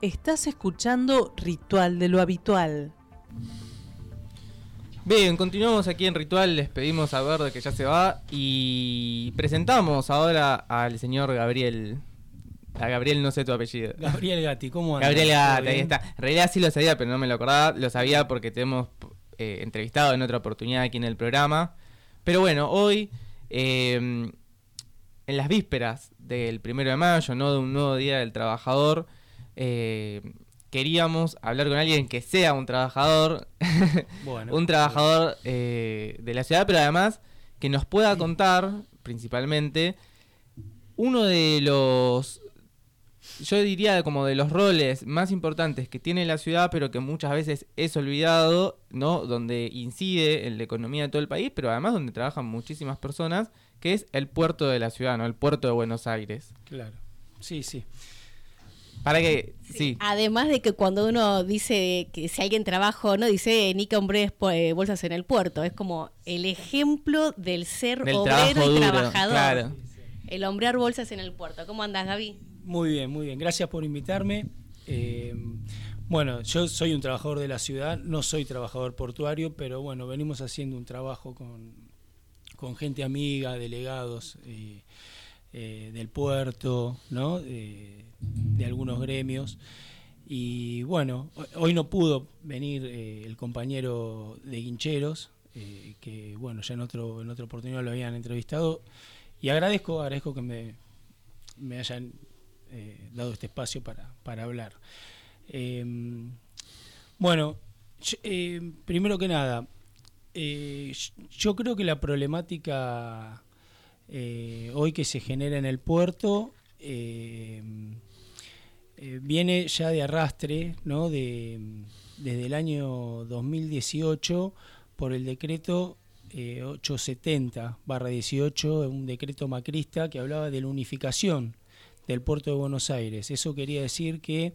Estás escuchando Ritual de lo Habitual. Bien, continuamos aquí en Ritual, les pedimos a Verde que ya se va y presentamos ahora al señor Gabriel. A Gabriel no sé tu apellido. Gabriel Gatti, ¿cómo andas? Gabriel Gatti, ahí está. En realidad sí lo sabía, pero no me lo acordaba. Lo sabía porque te hemos eh, entrevistado en otra oportunidad aquí en el programa. Pero bueno, hoy, eh, en las vísperas del primero de mayo, no de un nuevo día del trabajador, eh, queríamos hablar con alguien que sea un trabajador, un trabajador eh, de la ciudad, pero además que nos pueda contar, principalmente, uno de los, yo diría como de los roles más importantes que tiene la ciudad, pero que muchas veces es olvidado, ¿no? Donde incide en la economía de todo el país, pero además donde trabajan muchísimas personas, que es el puerto de la ciudad, ¿no? El puerto de Buenos Aires. Claro. Sí, sí. Para que, sí. Además de que cuando uno dice que si alguien trabaja no, dice Nica Hombres eh, Bolsas en el Puerto. Es como el ejemplo del ser obrero y trabajador. El hombrear bolsas en el puerto. ¿Cómo andas, Gaby? Muy bien, muy bien. Gracias por invitarme. Eh, bueno, yo soy un trabajador de la ciudad, no soy trabajador portuario, pero bueno, venimos haciendo un trabajo con, con gente amiga, delegados. Eh, eh, del puerto, ¿no? De algunos gremios. Y bueno, hoy no pudo venir eh, el compañero de Guincheros, eh, que bueno, ya en, otro, en otra oportunidad lo habían entrevistado. Y agradezco, agradezco que me, me hayan dado este espacio para, para hablar. Em, bueno, primero que nada, yo creo que la problemática eh, hoy que se genera en el puerto eh, eh, viene ya de arrastre, ¿no? De, desde el año 2018 por el decreto 870-18, un decreto macrista que hablaba de la unificación del puerto de Buenos Aires. Eso quería decir que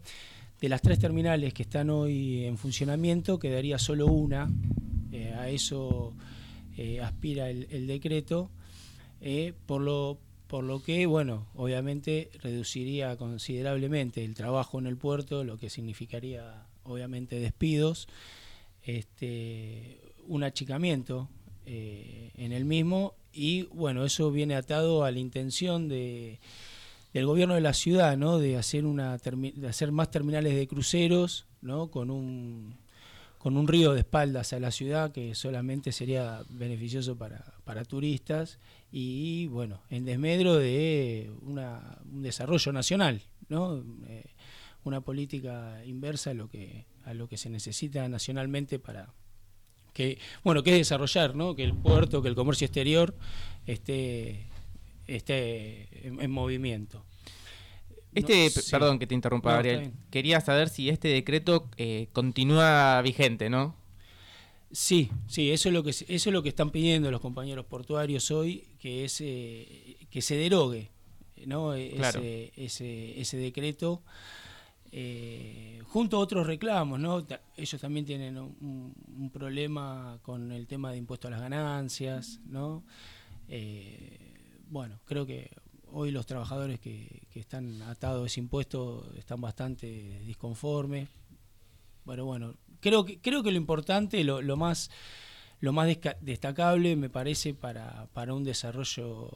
de las tres terminales que están hoy en funcionamiento quedaría solo una, a eso aspira el decreto eh, por, lo, por lo que, bueno, obviamente reduciría considerablemente el trabajo en el puerto, lo que significaría, obviamente, despidos, este, un achicamiento eh, en el mismo y, bueno, eso viene atado a la intención de del gobierno de la ciudad, ¿no? De hacer una de hacer más terminales de cruceros, ¿no? Con un con un río de espaldas a la ciudad que solamente sería beneficioso para, para turistas y bueno, en desmedro de una, un desarrollo nacional, ¿no? Eh, una política inversa a lo que a lo que se necesita nacionalmente para que bueno que es desarrollar ¿no? que el puerto que el comercio exterior esté esté en movimiento este, perdón que te interrumpa, Gabriel. Quería saber si este decreto eh, continúa vigente, ¿no? Sí, sí, eso es lo que eso es lo que están pidiendo los compañeros portuarios hoy, que es eh, que se derogue, ¿no? Ese, ese, decreto. Eh, junto a otros reclamos, ¿no? Ellos también tienen un, un, problema con el tema de impuesto a las ganancias, ¿no? bueno, creo que hoy los trabajadores que, están atados a ese impuesto están bastante disconformes. Bueno, bueno, creo que, creo que lo importante, lo, más lo más destacable me parece para, para, un desarrollo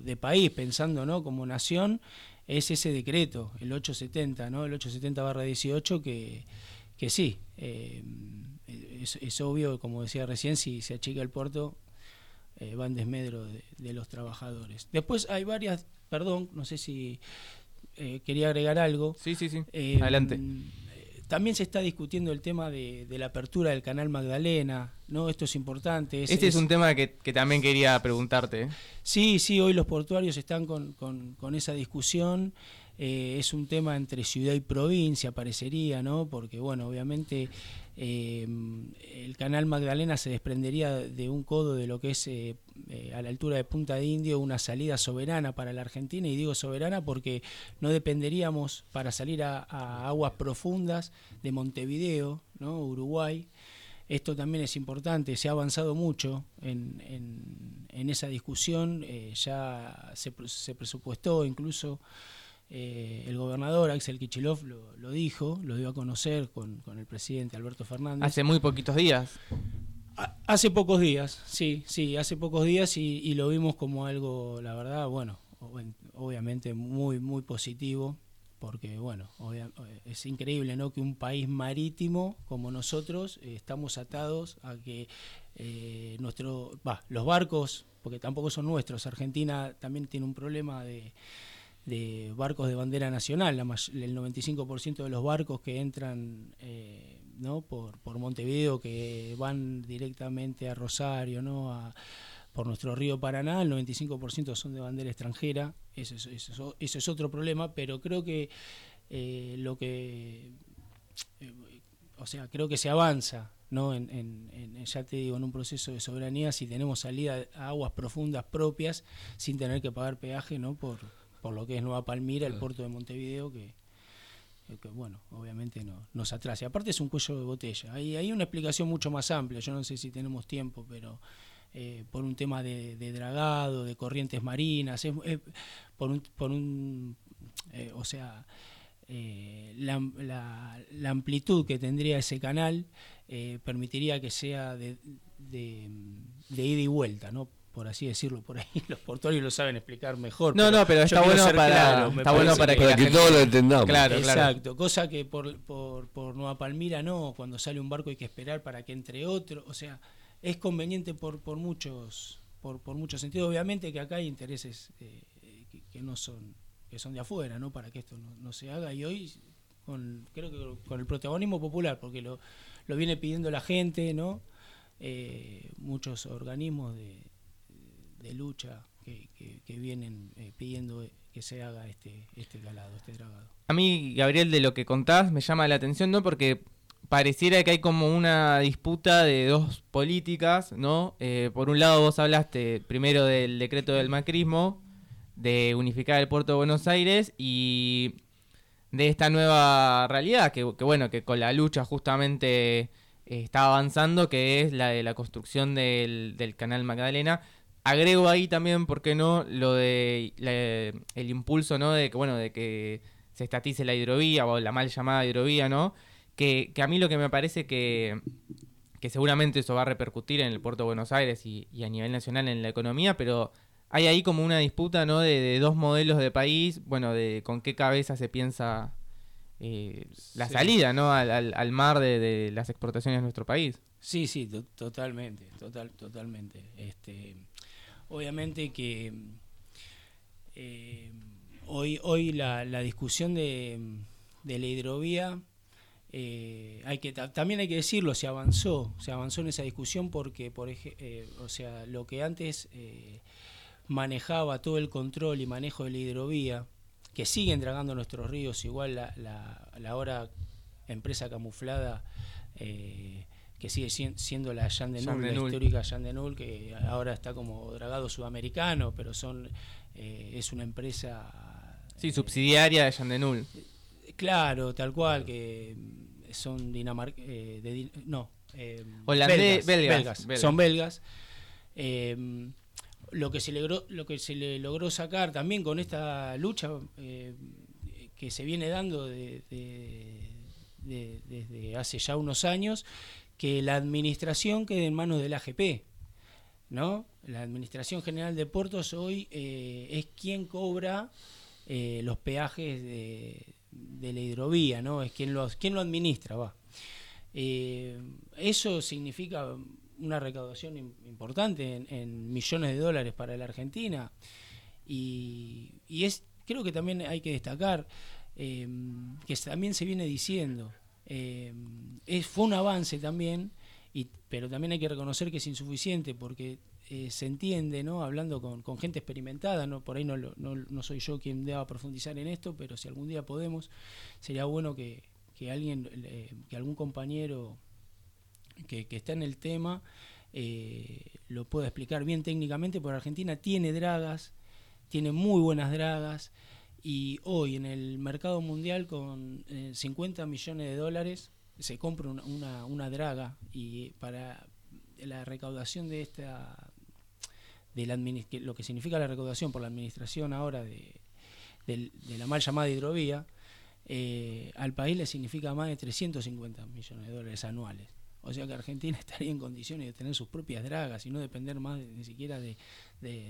de país, pensando ¿no? como nación, es ese decreto, el 870, ¿no? el 870-18, que, que sí, eh, es, obvio, como decía recién, si se achica el puerto, eh, va en desmedro de, los trabajadores. Después hay varias perdón, no sé si eh, quería agregar algo. Sí, sí, sí. Eh, Adelante. También se está discutiendo el tema de, la apertura del canal Magdalena, ¿no? Esto es importante. este es, un tema que, también quería preguntarte. Sí, sí, hoy los portuarios están con, con esa discusión. Eh, es un tema entre ciudad y provincia, parecería, ¿no? Porque, bueno, obviamente eh, el canal Magdalena se desprendería de un codo de lo que es eh, a la altura de Punta de Indio una salida soberana para la Argentina, y digo soberana porque no dependeríamos para salir a, aguas profundas de Montevideo, ¿no? Uruguay. Esto también es importante, se ha avanzado mucho en, en, esa discusión, ya se, se presupuestó incluso eh, el gobernador Axel Kichilov lo, dijo, lo dio a conocer con, el presidente Alberto Fernández. Hace muy poquitos días. hace pocos días, sí, sí, hace pocos días y, lo vimos como algo, la verdad, bueno, obviamente muy, muy positivo, porque bueno, es increíble ¿no? que un país marítimo como nosotros eh, estamos atados a que eh, nuestro, los barcos, porque tampoco son nuestros, Argentina también tiene un problema de de barcos de bandera nacional, la el 95% de los barcos que entran eh, ¿no? por, por Montevideo, que van directamente a Rosario, ¿no? A, por nuestro río Paraná, el 95% son de bandera extranjera, eso es, es otro problema, pero creo que eh, lo que, eh, o sea, creo que se avanza, ¿no? En, en, ya te digo, en un proceso de soberanía si tenemos salida a aguas profundas propias sin tener que pagar peaje, ¿no? Por, por lo que es Nueva Palmira, el puerto de Montevideo, que, bueno, obviamente no, nos atrasa. aparte es un cuello de botella. Hay, hay una explicación mucho más amplia, yo no sé si tenemos tiempo, pero eh, por un tema de, dragado, de corrientes marinas, por un, por un eh, o sea, eh, la, la, amplitud que tendría ese canal permitiría que sea de, de, de ida y vuelta, ¿no? Por así decirlo por ahí, los portuarios lo saben explicar mejor. No, no, pero está bueno para, está bueno para que, todos lo entendamos. Claro, Exacto, cosa que por, por, por, Nueva Palmira no, cuando sale un barco hay que esperar para que entre otro, o sea, es conveniente por, por muchos por, por muchos sentidos. Obviamente que acá hay intereses eh, que, no son que son de afuera, ¿no? Para que esto no, se haga y hoy con creo que con el protagonismo popular, porque lo, lo viene pidiendo la gente, ¿no? Eh, muchos organismos de, de lucha que, que, vienen eh, pidiendo que se haga este, este galado, este dragado. A mí, Gabriel, de lo que contás me llama la atención, ¿no? Porque pareciera que hay como una disputa de dos políticas, ¿no? Eh, por un lado vos hablaste primero del decreto del macrismo, de unificar el puerto de Buenos Aires y de esta nueva realidad que, que bueno, que con la lucha justamente eh, está avanzando, que es la de la construcción del, del canal Magdalena agrego ahí también, ¿por qué no? Lo de el impulso, ¿no? De que, bueno, de que se estatice la hidrovía o la mal llamada hidrovía, ¿no? Que, a mí lo que me parece que, que seguramente eso va a repercutir en el puerto de Buenos Aires y, a nivel nacional en la economía, pero hay ahí como una disputa, ¿no? De, dos modelos de país, bueno, de con qué cabeza se piensa eh, la salida, ¿no? Al, al, mar de, de, las exportaciones de nuestro país. Sí, sí, totalmente, total, totalmente. Este, obviamente que eh, hoy, hoy la, discusión de, la hidrovía, eh, hay que también hay que decirlo, se avanzó, se avanzó en esa discusión porque, por eh, o sea, lo que antes manejaba todo el control y manejo de la hidrovía, que siguen dragando nuestros ríos, igual la, la, la ahora empresa camuflada que sigue siendo la Jean de Null, la histórica Jean de Null, que ahora está como dragado sudamericano, pero son eh, es una empresa... Sí, eh, subsidiaria de Jean de Null. Claro, tal cual, que son Dinamarca... Eh, no, belgas, belgas, son belgas. lo que se logró lo que se le logró sacar también con esta lucha que se viene dando desde hace ya unos años que la administración quede en manos del AGP. ¿no? La Administración General de Puertos hoy eh, es quien cobra eh, los peajes de, la hidrovía, ¿no? es quien lo, administra. Va. Eh, eso significa una recaudación importante en, millones de dólares para la Argentina y, es creo que también hay que destacar que también se viene diciendo eh, es, fue un avance también, y, pero también hay que reconocer que es insuficiente porque eh, se entiende, ¿no? hablando con, gente experimentada, no por ahí no, no, soy yo quien deba profundizar en esto, pero si algún día podemos, sería bueno que, alguien, que algún compañero que, está en el tema eh, lo pueda explicar bien técnicamente, porque Argentina tiene dragas, tiene muy buenas dragas, y hoy en el mercado mundial con 50 eh, millones de dólares se compra una, una, draga y para la recaudación de esta de la lo que significa la recaudación por la administración ahora de, de la mal llamada hidrovía, eh, al país le significa más de 350 millones de dólares anuales. O sea que Argentina estaría en condiciones de tener sus propias dragas y no depender más ni siquiera de,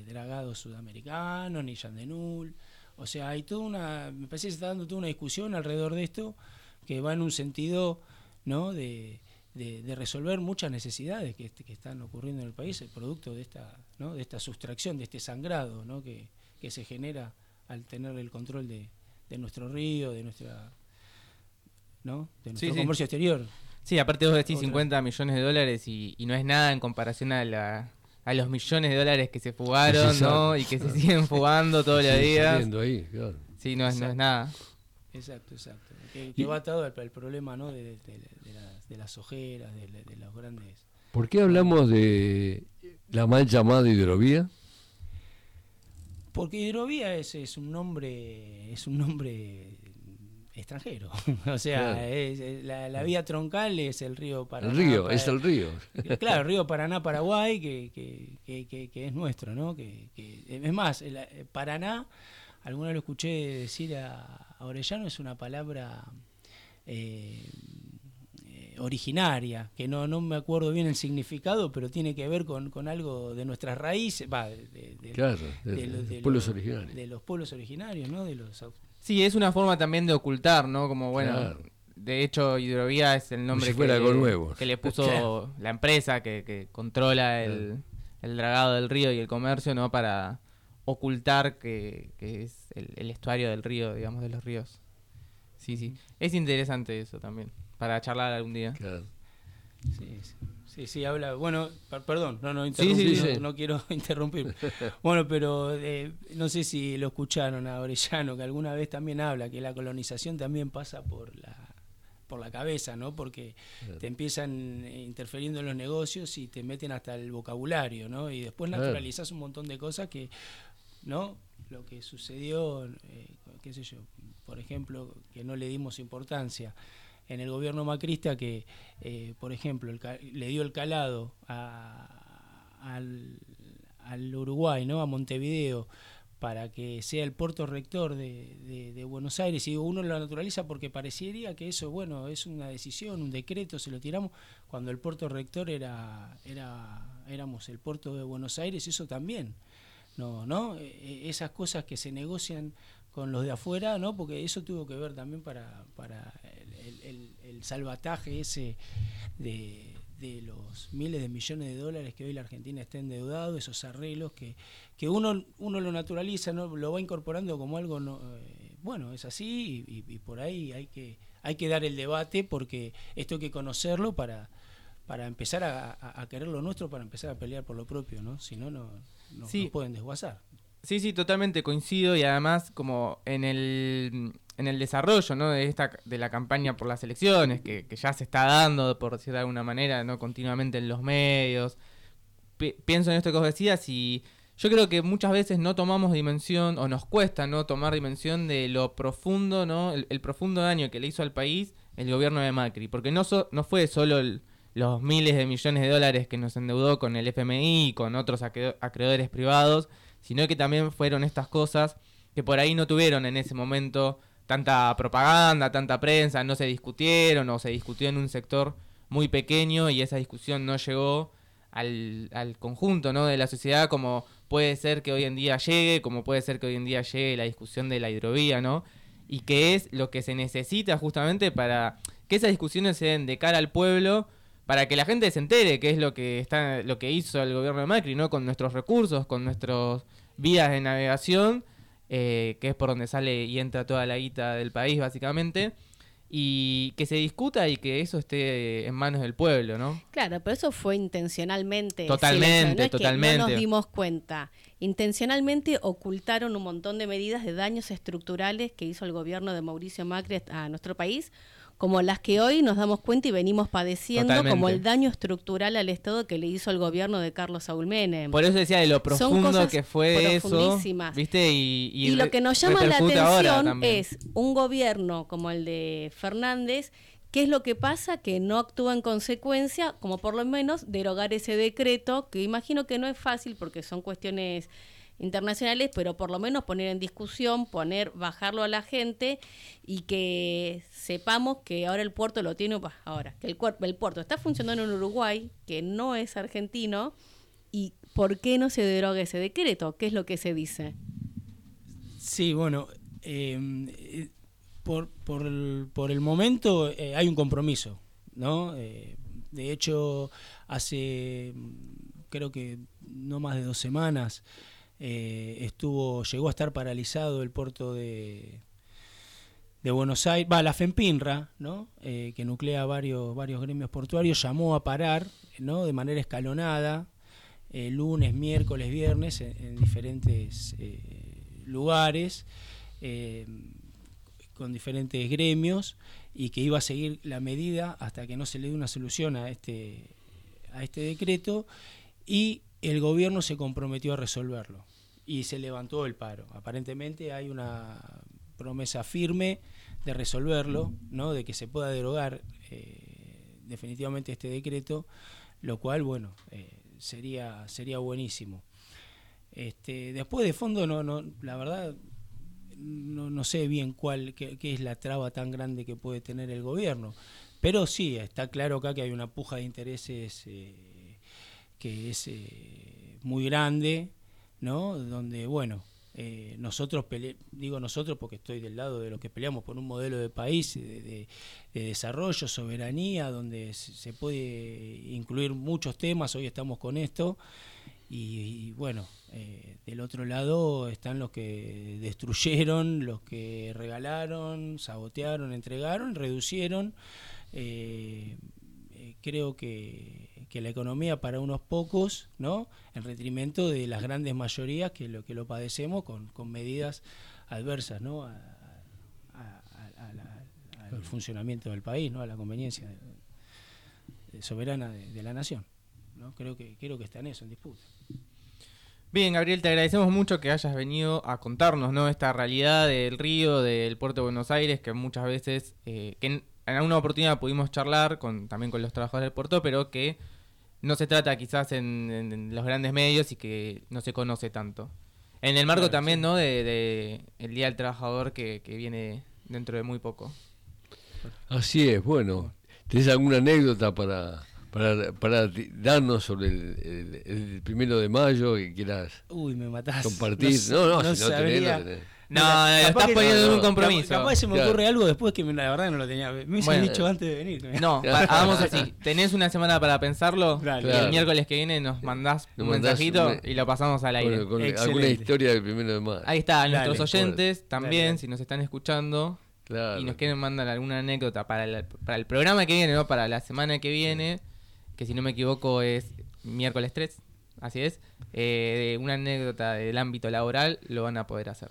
dragados sudamericanos ni Yandenul. O sea, hay toda una, me parece que se está dando toda una discusión alrededor de esto que va en un sentido ¿no? de, resolver muchas necesidades que, están ocurriendo en el país, el producto de esta, ¿no? de esta sustracción, de este sangrado ¿no? que, se genera al tener el control de, nuestro río, de nuestra ¿no? de nuestro comercio exterior. Sí, aparte vos decís 50 millones de dólares y, no es nada en comparación a, la, a los millones de dólares que se fugaron, ¿no? Y que se siguen fugando todos los días. Ahí, claro. Sí, no es, no es nada. Exacto, exacto. Que, va atado al, problema, ¿no? De, las, de, las, ojeras, de, los grandes... ¿Por qué hablamos de la mal llamada hidrovía? Porque hidrovía es, es un nombre es un nombre extranjero. o sea, la, vía troncal es el río Paraná. El río, es el río. claro, el río Paraná, Paraguay, que, que, es nuestro, ¿no? Que, es más, el, eh, Paraná, alguna lo escuché decir a, Orellano, es una palabra eh, eh, originaria, que no, no me acuerdo bien el significado, pero tiene que ver con, con algo de nuestras raíces, va, de, claro, de, los pueblos originarios. De los pueblos originarios, ¿no? De los Sí, es una forma también de ocultar, ¿no? Como bueno, de hecho hidrovía es el nombre que, nuevo. que, le puso la empresa que, controla el, dragado del río y el comercio, ¿no? Para ocultar que, es el, estuario del río, digamos, de los ríos. Sí, sí. Es interesante eso también, para charlar algún día. Claro. Sí, sí. Sí, sí, habla. Bueno, perdón, no, no, no, quiero interrumpir. Bueno, pero eh, no sé si lo escucharon a Orellano, que alguna vez también habla que la colonización también pasa por la por la cabeza, ¿no? Porque te empiezan eh, interfiriendo en los negocios y te meten hasta el vocabulario, ¿no? Y después naturalizas un montón de cosas que, ¿no? Lo que sucedió, eh, qué sé yo, por ejemplo, que no le dimos importancia en el gobierno macrista que, eh, por ejemplo, le dio el calado al, Uruguay, ¿no? a Montevideo, para que sea el puerto rector de, Buenos Aires. Y uno lo naturaliza porque parecería que eso bueno es una decisión un decreto se lo tiramos cuando el puerto rector era era éramos el puerto de Buenos Aires eso también no no e, e, esas cosas que se negocian con los de afuera no porque eso tuvo que ver también para para el, salvataje ese de, los miles de millones de dólares que hoy la Argentina está endeudado, esos arreglos que, que uno, uno lo naturaliza, ¿no? lo va incorporando como algo, no, eh, bueno, es así y, por ahí hay que, hay que dar el debate porque esto hay que conocerlo para, para empezar a, querer lo nuestro, para empezar a pelear por lo propio, ¿no? Si no, no, no, pueden desguazar. Sí, sí, totalmente coincido y además como en el en el desarrollo ¿no? de esta de la campaña por las elecciones que, ya se está dando por decir de alguna manera no continuamente en los medios. Pienso en esto que os decías y yo creo que muchas veces no tomamos dimensión o nos cuesta no tomar dimensión de lo profundo no el, profundo daño que le hizo al país el gobierno de Macri porque no no fue solo los miles de millones de dólares que nos endeudó con el FMI y con otros acreedores privados sino que también fueron estas cosas que por ahí no tuvieron en ese momento tanta propaganda, tanta prensa, no se discutieron o se discutió en un sector muy pequeño y esa discusión no llegó al, al conjunto ¿no? de la sociedad como puede ser que hoy en día llegue, como puede ser que hoy en día llegue la discusión de la hidrovía, ¿no? Y que es lo que se necesita justamente para que esas discusiones se den de cara al pueblo, para que la gente se entere qué es lo que está, lo que hizo el gobierno de Macri, ¿no? Con nuestros recursos, con nuestras vías de navegación eh, que es por donde sale y entra toda la guita del país básicamente, y que se discuta y que eso esté en manos del pueblo, ¿no? Claro, pero eso fue intencionalmente. Totalmente, totalmente. no nos dimos cuenta. Intencionalmente ocultaron un montón de medidas de daños estructurales que hizo el gobierno de Mauricio Macri a nuestro país como las que hoy nos damos cuenta y venimos padeciendo, como el daño estructural al Estado que le hizo el gobierno de Carlos Saúl Menem. Por eso decía de lo profundo que fue eso, ¿viste? Y, lo que nos llama la atención es un gobierno como el de Fernández, ¿qué es lo que pasa? Que no actúa en consecuencia, como por lo menos derogar ese decreto, que imagino que no es fácil porque son cuestiones internacionales, pero por lo menos poner en discusión, poner, bajarlo a la gente y que sepamos que ahora el puerto lo tiene, ahora, que el, el puerto está funcionando en Uruguay, que no es argentino, y por qué no se deroga ese decreto, qué es lo que se dice. Sí, bueno, em, eh, por, por, el, por, el, momento eh, hay un compromiso, ¿no? Eh, de hecho, hace creo que no más de dos semanas estuvo llegó a estar paralizado el puerto de, Buenos Aires, va, la FEMPINRA, ¿no? que nuclea varios, varios gremios portuarios, llamó a parar ¿no? de manera escalonada, lunes, miércoles, viernes, en, diferentes lugares, eh, con diferentes gremios, y que iba a seguir la medida hasta que no se le dé una solución a este, a este decreto, y el gobierno se comprometió a resolverlo, y se levantó el paro. Aparentemente hay una promesa firme de resolverlo, ¿no? de que se pueda derogar eh, definitivamente este decreto, lo cual, bueno, eh, sería, sería buenísimo. Este, después de fondo, no, no, la verdad, no, no sé bien cuál, qué, es la traba tan grande que puede tener el gobierno. Pero sí, está claro acá que hay una puja de intereses eh, que es muy grande, ¿no? Donde, bueno, eh, nosotros, digo nosotros porque estoy del lado de los que peleamos por un modelo de país, de, desarrollo, soberanía, donde se puede incluir muchos temas, hoy estamos con esto, y, bueno, eh, del otro lado están los que destruyeron, los que regalaron, sabotearon, entregaron, reducieron. Eh, creo que, la economía para unos pocos, ¿no? En retrimento de las grandes mayorías que lo que lo padecemos con, con medidas adversas, ¿no? al funcionamiento del país, ¿no? A la conveniencia soberana de la nación. Creo que, creo que está en eso, en disputa. Bien, Gabriel, te agradecemos mucho que hayas venido a contarnos ¿no? esta realidad del río, del puerto de Buenos Aires, que muchas veces, eh, que en, alguna oportunidad pudimos charlar con, también con los trabajadores del puerto, pero que no se trata quizás en, los grandes medios y que no se conoce tanto. En el marco también ¿no? de, el Día del Trabajador que, que viene dentro de muy poco. Así es, bueno, ¿tenés alguna anécdota para, para, para darnos sobre el, primero de mayo que quieras Uy, me matás. compartir. No, no, no, si no tenés, no No, estás poniendo en un compromiso. Capaz se me ocurre algo después que la verdad no lo tenía. Me bueno, dicho antes de venir. No, hagamos así. Tenés una semana para pensarlo. Y el miércoles que viene nos mandás un mensajito y lo pasamos al aire. con alguna historia del primero de mayo. Ahí está, nuestros oyentes también, si nos están escuchando. Y nos quieren mandar alguna anécdota para el, para el programa que viene, ¿no? Para la semana que viene que si no me equivoco es miércoles 3, así es, eh, una anécdota del ámbito laboral, lo van a poder hacer.